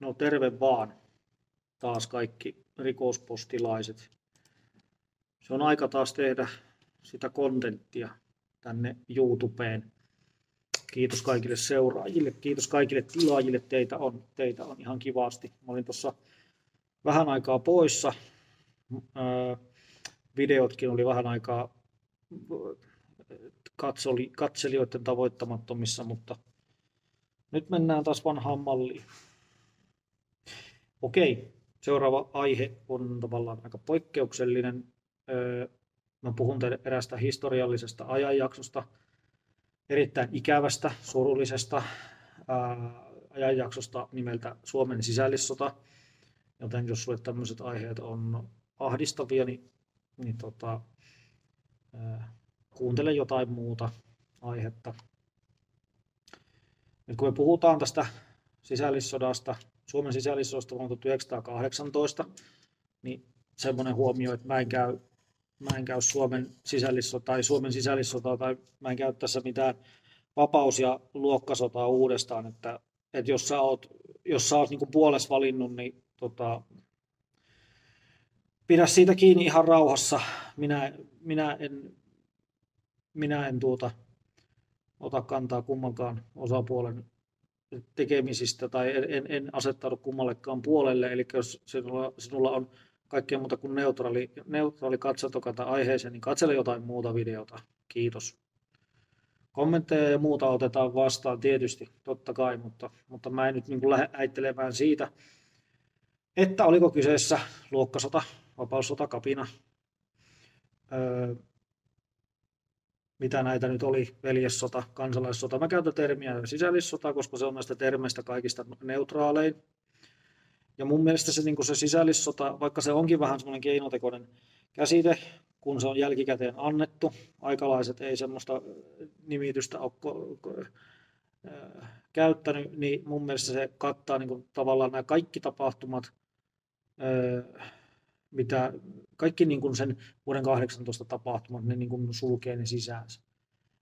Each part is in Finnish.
No terve vaan taas kaikki rikospostilaiset. Se on aika taas tehdä sitä kontenttia tänne YouTubeen. Kiitos kaikille seuraajille, kiitos kaikille tilaajille, teitä on, teitä on ihan kivasti. Mä olin tuossa vähän aikaa poissa, videotkin oli vähän aikaa katsoli, katselijoiden tavoittamattomissa, mutta nyt mennään taas vanhaan malliin. Okei, seuraava aihe on tavallaan aika poikkeuksellinen. Mä puhun erästä historiallisesta ajanjaksosta, erittäin ikävästä, surullisesta ajanjaksosta nimeltä Suomen sisällissota. Joten jos sulle tämmöiset aiheet on ahdistavia, niin, niin tota, kuuntele jotain muuta aihetta. Nyt kun me puhutaan tästä sisällissodasta, Suomen sisällissodasta vuonna 1918, niin semmoinen huomio, että mä en käy, mä en käy Suomen sisällissotaa tai Suomen sisällissotaa tai mä en käy tässä mitään vapaus- ja luokkasotaa uudestaan, että, että jos sä oot, jos sä oot niin puolessa valinnut, niin tota, pidä siitä kiinni ihan rauhassa. Minä, minä en minä en tuota, ota kantaa kummankaan osapuolen tekemisistä tai en, en, asettaudu kummallekaan puolelle. Eli jos sinulla, sinulla on kaikkea muuta kuin neutraali, neutraali katsantokanta aiheeseen, niin katsele jotain muuta videota. Kiitos. Kommentteja ja muuta otetaan vastaan tietysti, totta kai, mutta, mutta mä en nyt niin lähde äittelemään siitä, että oliko kyseessä luokkasota, vapaussota, kapina, öö, mitä näitä nyt oli, veljessota, kansalaissota. Mä käytän termiä sisällissota, koska se on näistä termeistä kaikista neutraalein. Ja mun mielestä se, niin se sisällissota, vaikka se onkin vähän semmoinen keinotekoinen käsite, kun se on jälkikäteen annettu, aikalaiset ei semmoista nimitystä ole käyttänyt, niin mun mielestä se kattaa niin kuin tavallaan nämä kaikki tapahtumat, mitä kaikki niin kuin sen vuoden 18 tapahtumat, ne niin kuin sulkee ne sisäänsä.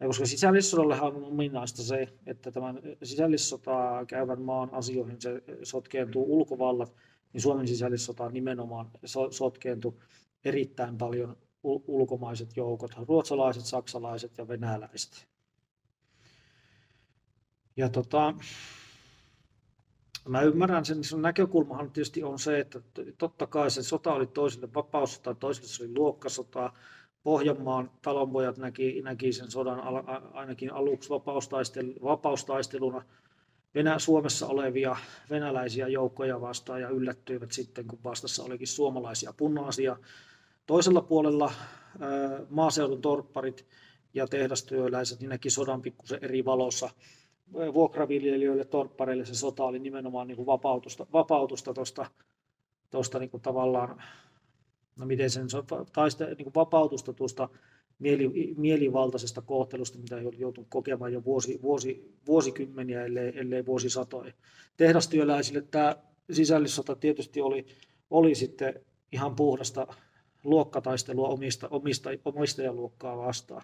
Ja koska sisällissodallehan on ominaista se, että tämän sisällissotaa käyvän maan asioihin se sotkeentuu ulkovallat, niin Suomen sisällissota nimenomaan sotkeentuu erittäin paljon ulkomaiset joukot, ruotsalaiset, saksalaiset ja venäläiset. Ja tota, Mä ymmärrän sen, sen näkökulmahan tietysti on se, että totta kai se sota oli toisille vapaussota, toisille se oli luokkasota. Pohjanmaan talonpojat näki, näki sen sodan ainakin aluksi vapaustaisteluna Venä, Suomessa olevia venäläisiä joukkoja vastaan ja yllättyivät sitten, kun vastassa olikin suomalaisia punaisia. Toisella puolella maaseudun torpparit ja tehdastyöläiset niin näki sodan pikkusen eri valossa vuokraviljelijöille, torppareille se sota oli nimenomaan niin kuin vapautusta, vapautusta tuosta tosta niin kuin tavallaan, no miten sen, taiste, niin kuin vapautusta tuosta mieli, mielivaltaisesta kohtelusta, mitä ei joutunut kokemaan jo vuosi, vuosi, vuosikymmeniä, ellei, ellei vuosisatoja. Tehdastyöläisille tämä sisällissota tietysti oli, oli sitten ihan puhdasta luokkataistelua omista, omista, omistajaluokkaa vastaan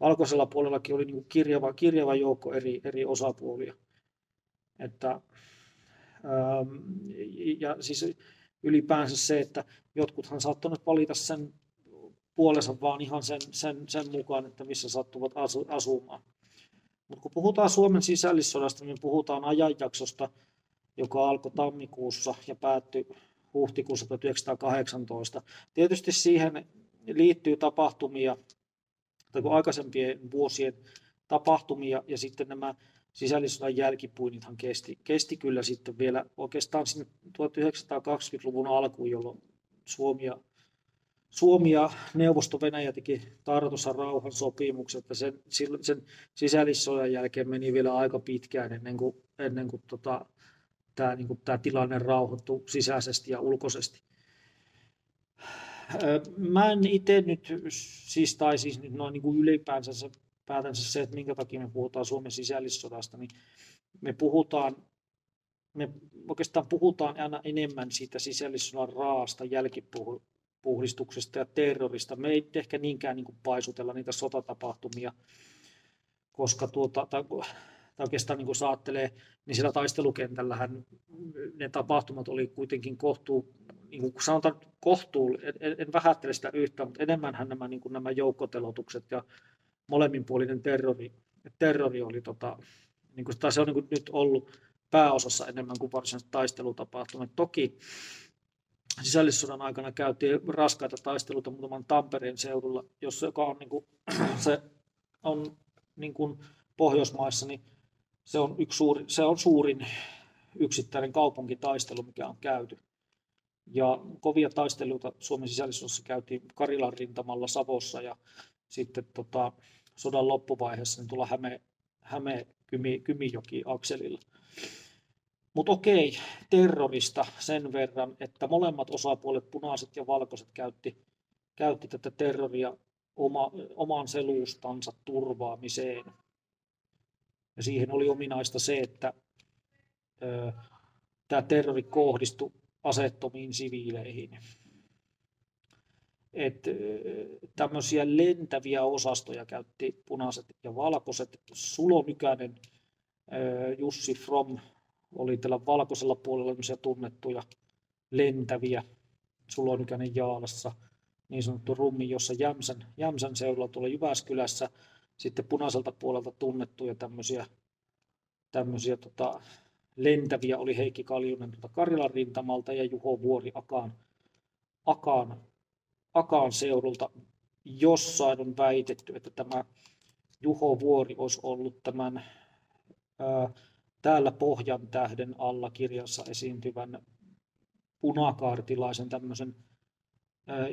valkoisella puolellakin oli niin kirjava, kirjava joukko eri, eri osapuolia. Että, ähm, ja siis ylipäänsä se, että jotkuthan saattanut valita sen puolensa vaan ihan sen, sen, sen mukaan, että missä sattuvat asu, asumaan. Mutta kun puhutaan Suomen sisällissodasta, niin puhutaan ajanjaksosta, joka alkoi tammikuussa ja päättyi huhtikuussa 1918. Tietysti siihen liittyy tapahtumia, kuin aikaisempien vuosien tapahtumia ja sitten nämä sisällissodan jälkipuinnithan kesti, kesti kyllä sitten vielä oikeastaan sinne 1920-luvun alkuun, jolloin Suomi ja, Suomi ja Neuvosto-Venäjä teki Tartossa rauhan sopimukset, että sen, sen sisällissodan jälkeen meni vielä aika pitkään ennen kuin, ennen kuin tota, tämä, niin kuin, tämä tilanne rauhoittui sisäisesti ja ulkoisesti. Mä en itse nyt, siis, tai siis nyt noin niin kuin ylipäänsä päätänsä se, että minkä takia me puhutaan Suomen sisällissodasta, niin me puhutaan, me oikeastaan puhutaan aina enemmän siitä sisällissodan raasta jälkipuhdistuksesta ja terrorista. Me ei ehkä niinkään niin kuin paisutella niitä sotatapahtumia, koska tuota, tai, tai oikeastaan niin kuin saattelee, niin siellä taistelukentällähän ne tapahtumat oli kuitenkin kohtuu, niin kuin sanotaan kohtuu, en, en vähättele sitä yhtään, mutta enemmänhän nämä, niin kuin nämä joukkotelotukset ja molemminpuolinen terrori, terrori oli, tota, niin kuin, tai se on niin kuin nyt ollut pääosassa enemmän kuin varsinaiset taistelutapahtumat. Toki sisällissodan aikana käytiin raskaita taisteluita muutaman Tampereen seudulla, jos joka on, niin kuin, se on niin kuin Pohjoismaissa, niin se on, yksi suuri, se on suurin yksittäinen kaupunkitaistelu, mikä on käyty. Ja kovia taisteluita Suomen sisällissodassa käytiin Karilan rintamalla Savossa ja sitten tota, sodan loppuvaiheessa niin tuolla Häme, Häme Kymi, Kymijoki akselilla. Mutta okei, terrorista sen verran, että molemmat osapuolet, punaiset ja valkoiset, käytti, käytti tätä terroria oma, oman selustansa turvaamiseen. Ja siihen oli ominaista se, että tämä terrori kohdistui asettomiin siviileihin. Et, tämmöisiä lentäviä osastoja käytti punaiset ja valkoiset. Sulo Nykänen, Jussi From oli tällä valkoisella puolella tunnettuja lentäviä Sulonykäinen Jaalassa, niin sanottu rummi, jossa Jämsän, Jämsän seudulla tuolla Jyväskylässä, sitten punaiselta puolelta tunnettuja tämmöisiä, tämmöisiä tota, lentäviä oli Heikki Kaljunen tuota Karjalan rintamalta ja Juho Vuori Akaan, Akaan, Akaan seudulta. Jossain on väitetty, että tämä Juho Vuori olisi ollut tämän ää, täällä Pohjan tähden alla kirjassa esiintyvän punakaartilaisen tämmöisen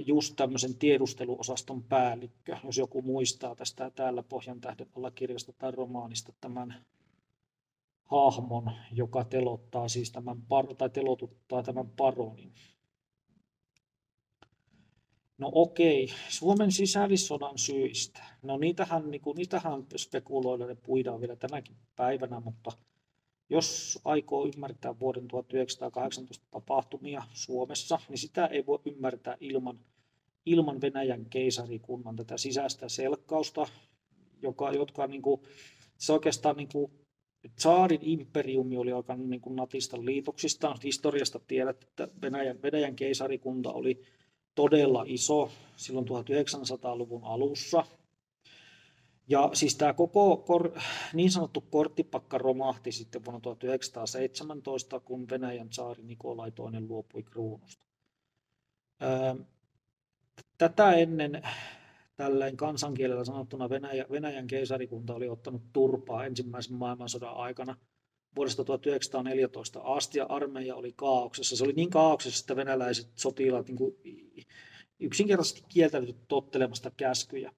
just tämmöisen tiedusteluosaston päällikkö, jos joku muistaa tästä täällä Pohjan tähden alla kirjasta tai romaanista tämän hahmon, joka telottaa siis tämän par, tai telotuttaa tämän paronin. No okei, Suomen sisällissodan syistä. No niitähän, niin kuin, niitähän spekuloidaan ja puidaan vielä tänäkin päivänä, mutta jos aikoo ymmärtää vuoden 1918 tapahtumia Suomessa, niin sitä ei voi ymmärtää ilman, ilman Venäjän keisarikunnan tätä sisäistä selkkausta, joka, jotka niin se oikeastaan niin Tsaarin imperiumi oli alkanut niin kuin natista liitoksistaan. Historiasta tiedät, että Venäjän, Venäjän keisarikunta oli todella iso silloin 1900-luvun alussa. Ja siis tämä koko kor, niin sanottu korttipakka romahti sitten vuonna 1917, kun Venäjän saari Nikolai II luopui kruunusta. Tätä ennen tälleen kansankielellä sanottuna Venäjä, Venäjän keisarikunta oli ottanut turpaa ensimmäisen maailmansodan aikana vuodesta 1914 asti ja armeija oli kaauksessa. Se oli niin kaauksessa, että venäläiset sotilaat niin kuin yksinkertaisesti kieltäytyivät tottelemasta käskyjä.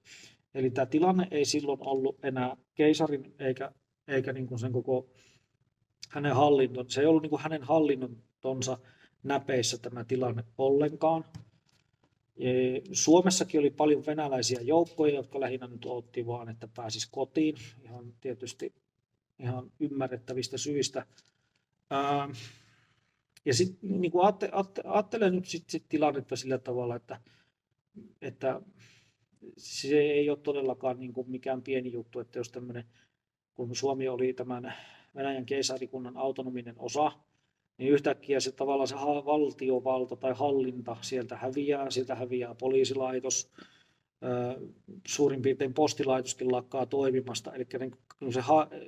Eli tämä tilanne ei silloin ollut enää keisarin eikä, eikä niin kuin sen koko hänen hallinton, se ei ollut niin kuin hänen hallinnontonsa näpeissä tämä tilanne ollenkaan. Suomessakin oli paljon venäläisiä joukkoja, jotka lähinnä nyt otti vaan, että pääsis kotiin, ihan tietysti ihan ymmärrettävistä syistä. Ja sitten niin ajattelen nyt sit, sit tilannetta sillä tavalla, että, että se ei ole todellakaan niin kuin mikään pieni juttu, että jos tämmöinen, kun Suomi oli tämän Venäjän keisarikunnan autonominen osa, niin yhtäkkiä se tavallaan se valtiovalta tai hallinta sieltä häviää, sieltä häviää poliisilaitos, suurin piirtein postilaitoskin lakkaa toimimasta, eli niin se,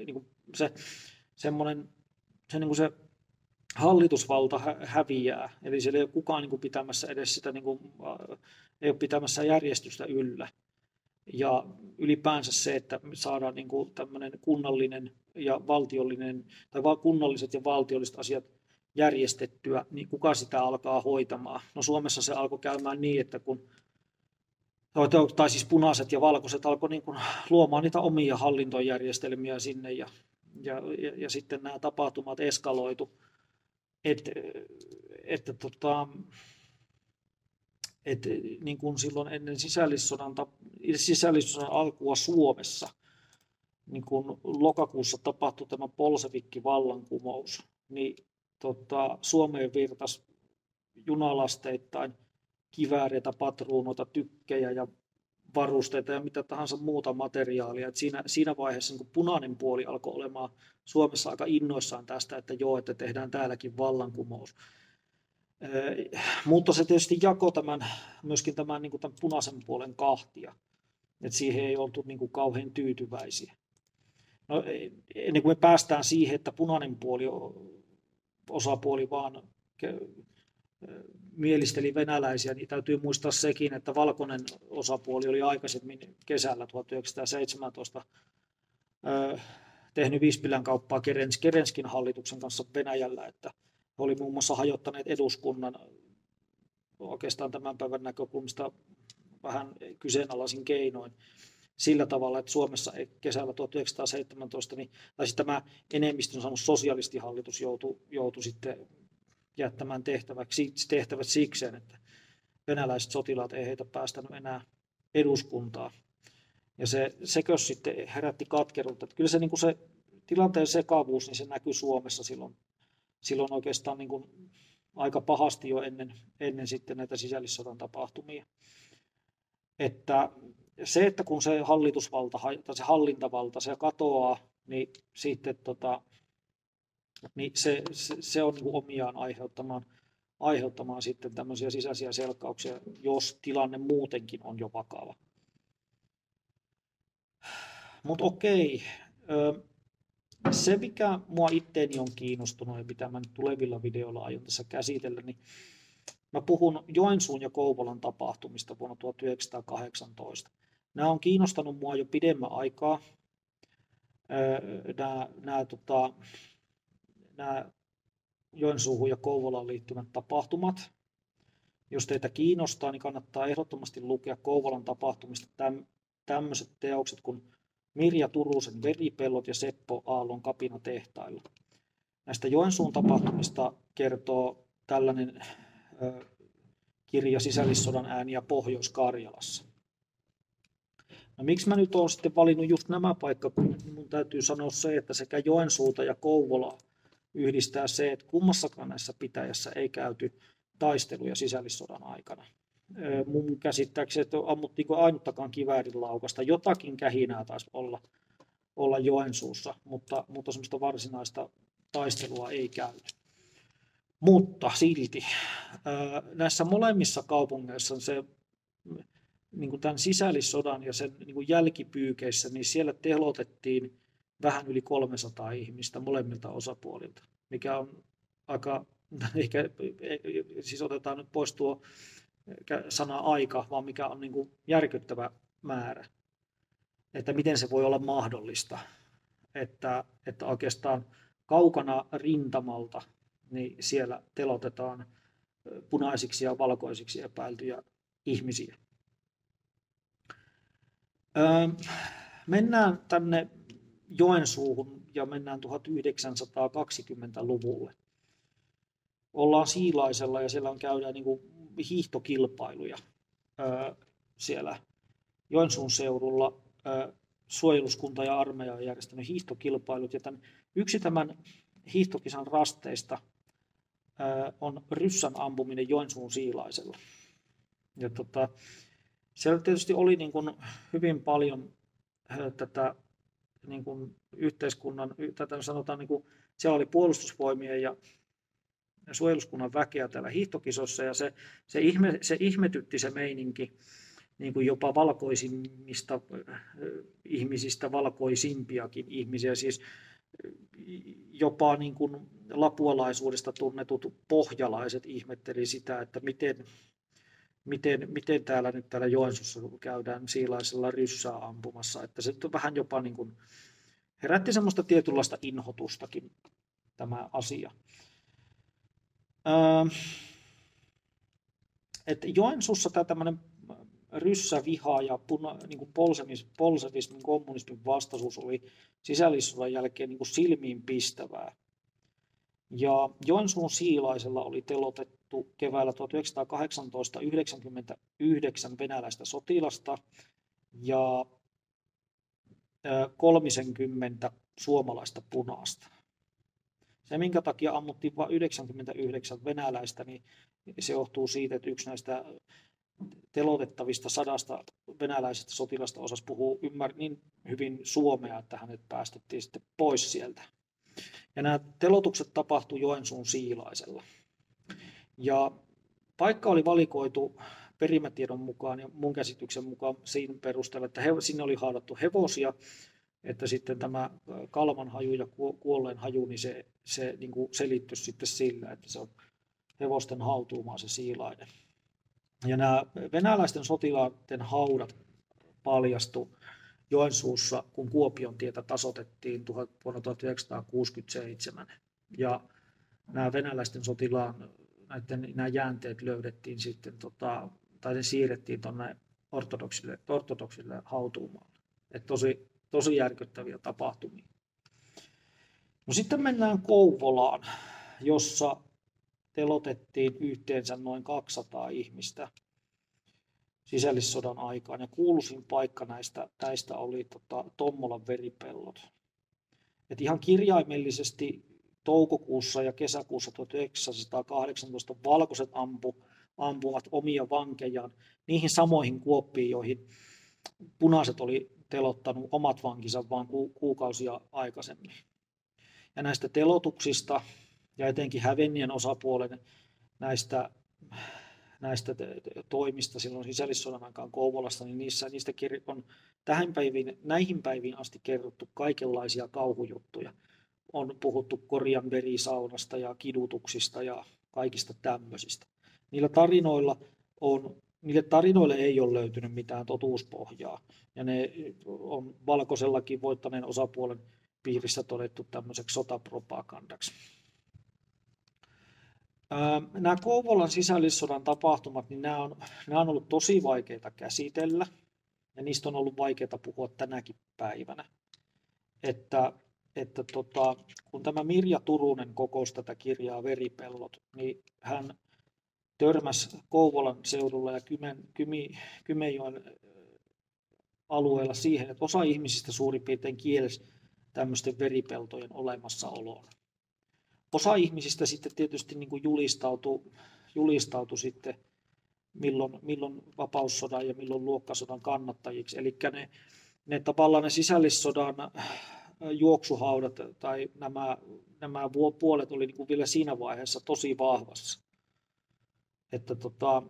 niin se semmoinen, se, niin se hallitusvalta häviää, eli siellä ei ole kukaan niin kuin pitämässä edes sitä, niin kuin, ei ole pitämässä järjestystä yllä. Ja ylipäänsä se, että saadaan niin kuin kunnallinen ja valtiollinen, tai kunnalliset ja valtiolliset asiat järjestettyä, niin kuka sitä alkaa hoitamaan? No Suomessa se alkoi käymään niin, että kun tai siis punaiset ja valkoiset alkoi niin kuin luomaan niitä omia hallintojärjestelmiä sinne ja, ja, ja, ja sitten nämä tapahtumat eskaloitu että, että tota, et, niin kuin silloin ennen sisällissodan, sisällissodan alkua Suomessa, niin kun lokakuussa tapahtui tämä Polsevikki-vallankumous, niin tota, Suomeen virtas junalasteittain kivääreitä, patruunoita, tykkejä ja varusteita ja mitä tahansa muuta materiaalia. Et siinä, siinä vaiheessa niin punainen puoli alkoi olemaan Suomessa aika innoissaan tästä, että joo, että tehdään täälläkin vallankumous. Mutta se tietysti jakoi tämän, myöskin tämän, niin tämän punaisen puolen kahtia. Et siihen ei oltu niin kuin kauhean tyytyväisiä. No, ennen kuin me päästään siihen, että punainen puoli, osapuoli vaan mielisteli venäläisiä, niin täytyy muistaa sekin, että valkoinen osapuoli oli aikaisemmin kesällä 1917 tehnyt Vispilän kauppaa Kerenskin hallituksen kanssa Venäjällä, että he oli muun muassa hajottaneet eduskunnan. Oikeastaan tämän päivän näkökulmasta vähän kyseenalaisin keinoin sillä tavalla, että Suomessa kesällä 1917, niin, tai siis tämä enemmistön saanut sosialistihallitus joutui, joutui sitten jättämään tehtäväksi, tehtävät sikseen, että venäläiset sotilaat ei heitä päästänyt enää eduskuntaa. Ja se, sekö sitten herätti katkeruutta. Että kyllä se, niin kuin se tilanteen sekavuus, niin se näkyy Suomessa silloin, silloin oikeastaan niin kuin aika pahasti jo ennen, ennen sitten näitä sisällissodan tapahtumia. Että se, että kun se hallitusvalta tai se hallintavalta se katoaa, niin sitten tota, niin se, se, se on niin omiaan aiheuttamaan, aiheuttamaan sitten tämmöisiä sisäisiä selkkauksia, jos tilanne muutenkin on jo vakava. Mutta okei, se mikä mua itteeni on kiinnostunut ja mitä mä nyt tulevilla videoilla aion tässä käsitellä, niin mä puhun Joensuun ja Kouvolan tapahtumista vuonna 1918. Nämä on kiinnostanut mua jo pidemmän aikaa. Nämä, nämä tota, nämä Joensuuhun ja Kouvolaan liittyvät tapahtumat. Jos teitä kiinnostaa, niin kannattaa ehdottomasti lukea Kouvolan tapahtumista täm, tämmöiset teokset kuin Mirja Turusen Veripellot ja Seppo Aallon kapina tehtailla. Näistä Joensuun tapahtumista kertoo tällainen ö, kirja Sisällissodan ääniä Pohjois-Karjalassa. No miksi mä nyt olen sitten valinnut just nämä paikkakunnat, niin mun täytyy sanoa se, että sekä Joensuuta ja Kouvolaa yhdistää se, että kummassakaan näissä pitäjässä ei käyty taisteluja sisällissodan aikana. Mun käsittääkseni, että ammuttiinko ainuttakaan kiväärin laukasta. Jotakin kähinää taisi olla, olla Joensuussa, mutta, mutta semmoista varsinaista taistelua ei käyty. Mutta silti näissä molemmissa kaupungeissa se niin kuin tämän sisällissodan ja sen niin kuin jälkipyykeissä, niin siellä telotettiin vähän yli 300 ihmistä molemmilta osapuolilta, mikä on aika, ehkä siis otetaan nyt pois tuo sana aika, vaan mikä on niin kuin järkyttävä määrä. Että miten se voi olla mahdollista, että, että oikeastaan kaukana rintamalta, niin siellä telotetaan punaisiksi ja valkoisiksi epäiltyjä ihmisiä. Öö, mennään tänne Joensuuhun ja mennään 1920-luvulle. Ollaan Siilaisella ja siellä on käydään niin kuin hiihtokilpailuja öö, siellä Joensuun seudulla. Öö, suojeluskunta ja armeija on järjestänyt hiihtokilpailut ja tämän, yksi tämän hiihtokisan rasteista öö, on ryssän ampuminen Joensuun Siilaisella. Ja tota, siellä tietysti oli niin kuin hyvin paljon tätä niin kuin yhteiskunnan, tätä sanotaan niin kuin, siellä oli puolustusvoimien ja suojeluskunnan väkeä täällä hiihtokisossa ja se, se, ihme, se ihmetytti se meininki niin kuin jopa valkoisimmista ihmisistä valkoisimpiakin ihmisiä, siis jopa niin kuin lapualaisuudesta tunnetut pohjalaiset ihmetteli sitä, että miten, miten, miten täällä nyt täällä Joensuussa käydään siilaisella ryssää ampumassa, että se on vähän jopa niin kuin, herätti semmoista tietynlaista inhotustakin tämä asia. Öö, että Joensuussa tämä tämmöinen ryssäviha ja puna, niin kuin polsevismin, kommunismin vastaisuus oli sisällissodan jälkeen niin kuin silmiin pistävää. Ja Joensuun siilaisella oli telotettu keväällä 1918 99 venäläistä sotilasta ja 30 suomalaista punaista. Se, minkä takia ammuttiin vain 99 venäläistä, niin se johtuu siitä, että yksi näistä telotettavista sadasta venäläisestä sotilasta osas puhuu ymmär, niin hyvin suomea, että hänet päästettiin sitten pois sieltä. Ja nämä telotukset tapahtui Joensuun Siilaisella. Ja paikka oli valikoitu perimätiedon mukaan ja mun käsityksen mukaan siinä perusteella, että he, sinne oli haadattu hevosia, että sitten tämä kalman haju ja kuolleen haju, niin se, se niin kuin selittyy sitten sillä, että se on hevosten hautuumaa se siilainen. Ja nämä venäläisten sotilaiden haudat paljastu Joensuussa, kun Kuopion tietä tasotettiin vuonna 1967. Ja nämä venäläisten sotilaan näiden, nämä jäänteet löydettiin sitten, tota, tai ne siirrettiin tuonne ortodoksille, ortodoksille hautuumaalle. Et tosi, tosi järkyttäviä tapahtumia. No sitten mennään Kouvolaan, jossa telotettiin yhteensä noin 200 ihmistä sisällissodan aikaan. Ja kuuluisin paikka näistä, näistä oli tota, Tommolan veripellot. Et ihan kirjaimellisesti toukokuussa ja kesäkuussa 1918 valkoiset ampu, ampuvat omia vankejaan niihin samoihin kuoppiin, joihin punaiset oli telottanut omat vankinsa vain ku, kuukausia aikaisemmin. Ja näistä telotuksista ja etenkin hävennien osapuolen näistä, näistä toimista silloin sisällissodan aikaan Kouvolasta, niin niissä, niistä on tähän päiviin, näihin päiviin asti kerrottu kaikenlaisia kauhujuttuja. On puhuttu korjan verisaunasta ja kidutuksista ja kaikista tämmöisistä. Niillä tarinoilla on niille tarinoille ei ole löytynyt mitään totuuspohjaa. Ja ne on valkoisellakin voittaneen osapuolen piirissä todettu tämmöiseksi sotapropagandaksi. Nämä Kouvolan sisällissodan tapahtumat, niin nämä on, nämä on ollut tosi vaikeita käsitellä ja niistä on ollut vaikeaa puhua tänäkin päivänä. Että, että tota, kun tämä Mirja Turunen kokosi tätä kirjaa Veripellot, niin hän törmäsi Kouvolan seudulla ja Kymen, Kymi, Kymenjoen alueella siihen, että osa ihmisistä suurin piirtein kielsi tämmöisten veripeltojen olemassaoloon osa ihmisistä sitten tietysti niin kuin julistautui, julistautui sitten milloin, milloin vapaussodan ja milloin luokkasodan kannattajiksi. Eli ne, ne tavallaan ne sisällissodan juoksuhaudat tai nämä, nämä puolet oli niin kuin vielä siinä vaiheessa tosi vahvassa. Että tota,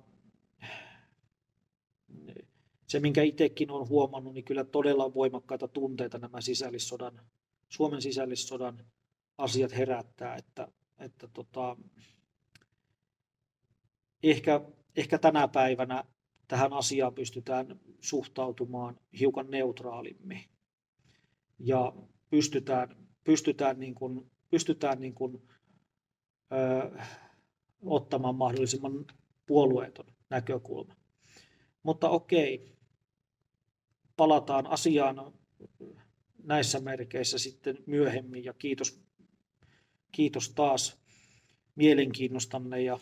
se, minkä itsekin olen huomannut, niin kyllä todella voimakkaita tunteita nämä sisällissodan, Suomen sisällissodan asiat herättää, että, että tota, ehkä, ehkä tänä päivänä tähän asiaan pystytään suhtautumaan hiukan neutraalimmin ja pystytään, pystytään, niin kuin, pystytään niin kuin, ö, ottamaan mahdollisimman puolueeton näkökulma. Mutta okei, palataan asiaan näissä merkeissä sitten myöhemmin ja kiitos Kiitos taas mielenkiinnostanne ja,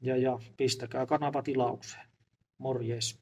ja, ja pistäkää kanava tilaukseen. Morjes.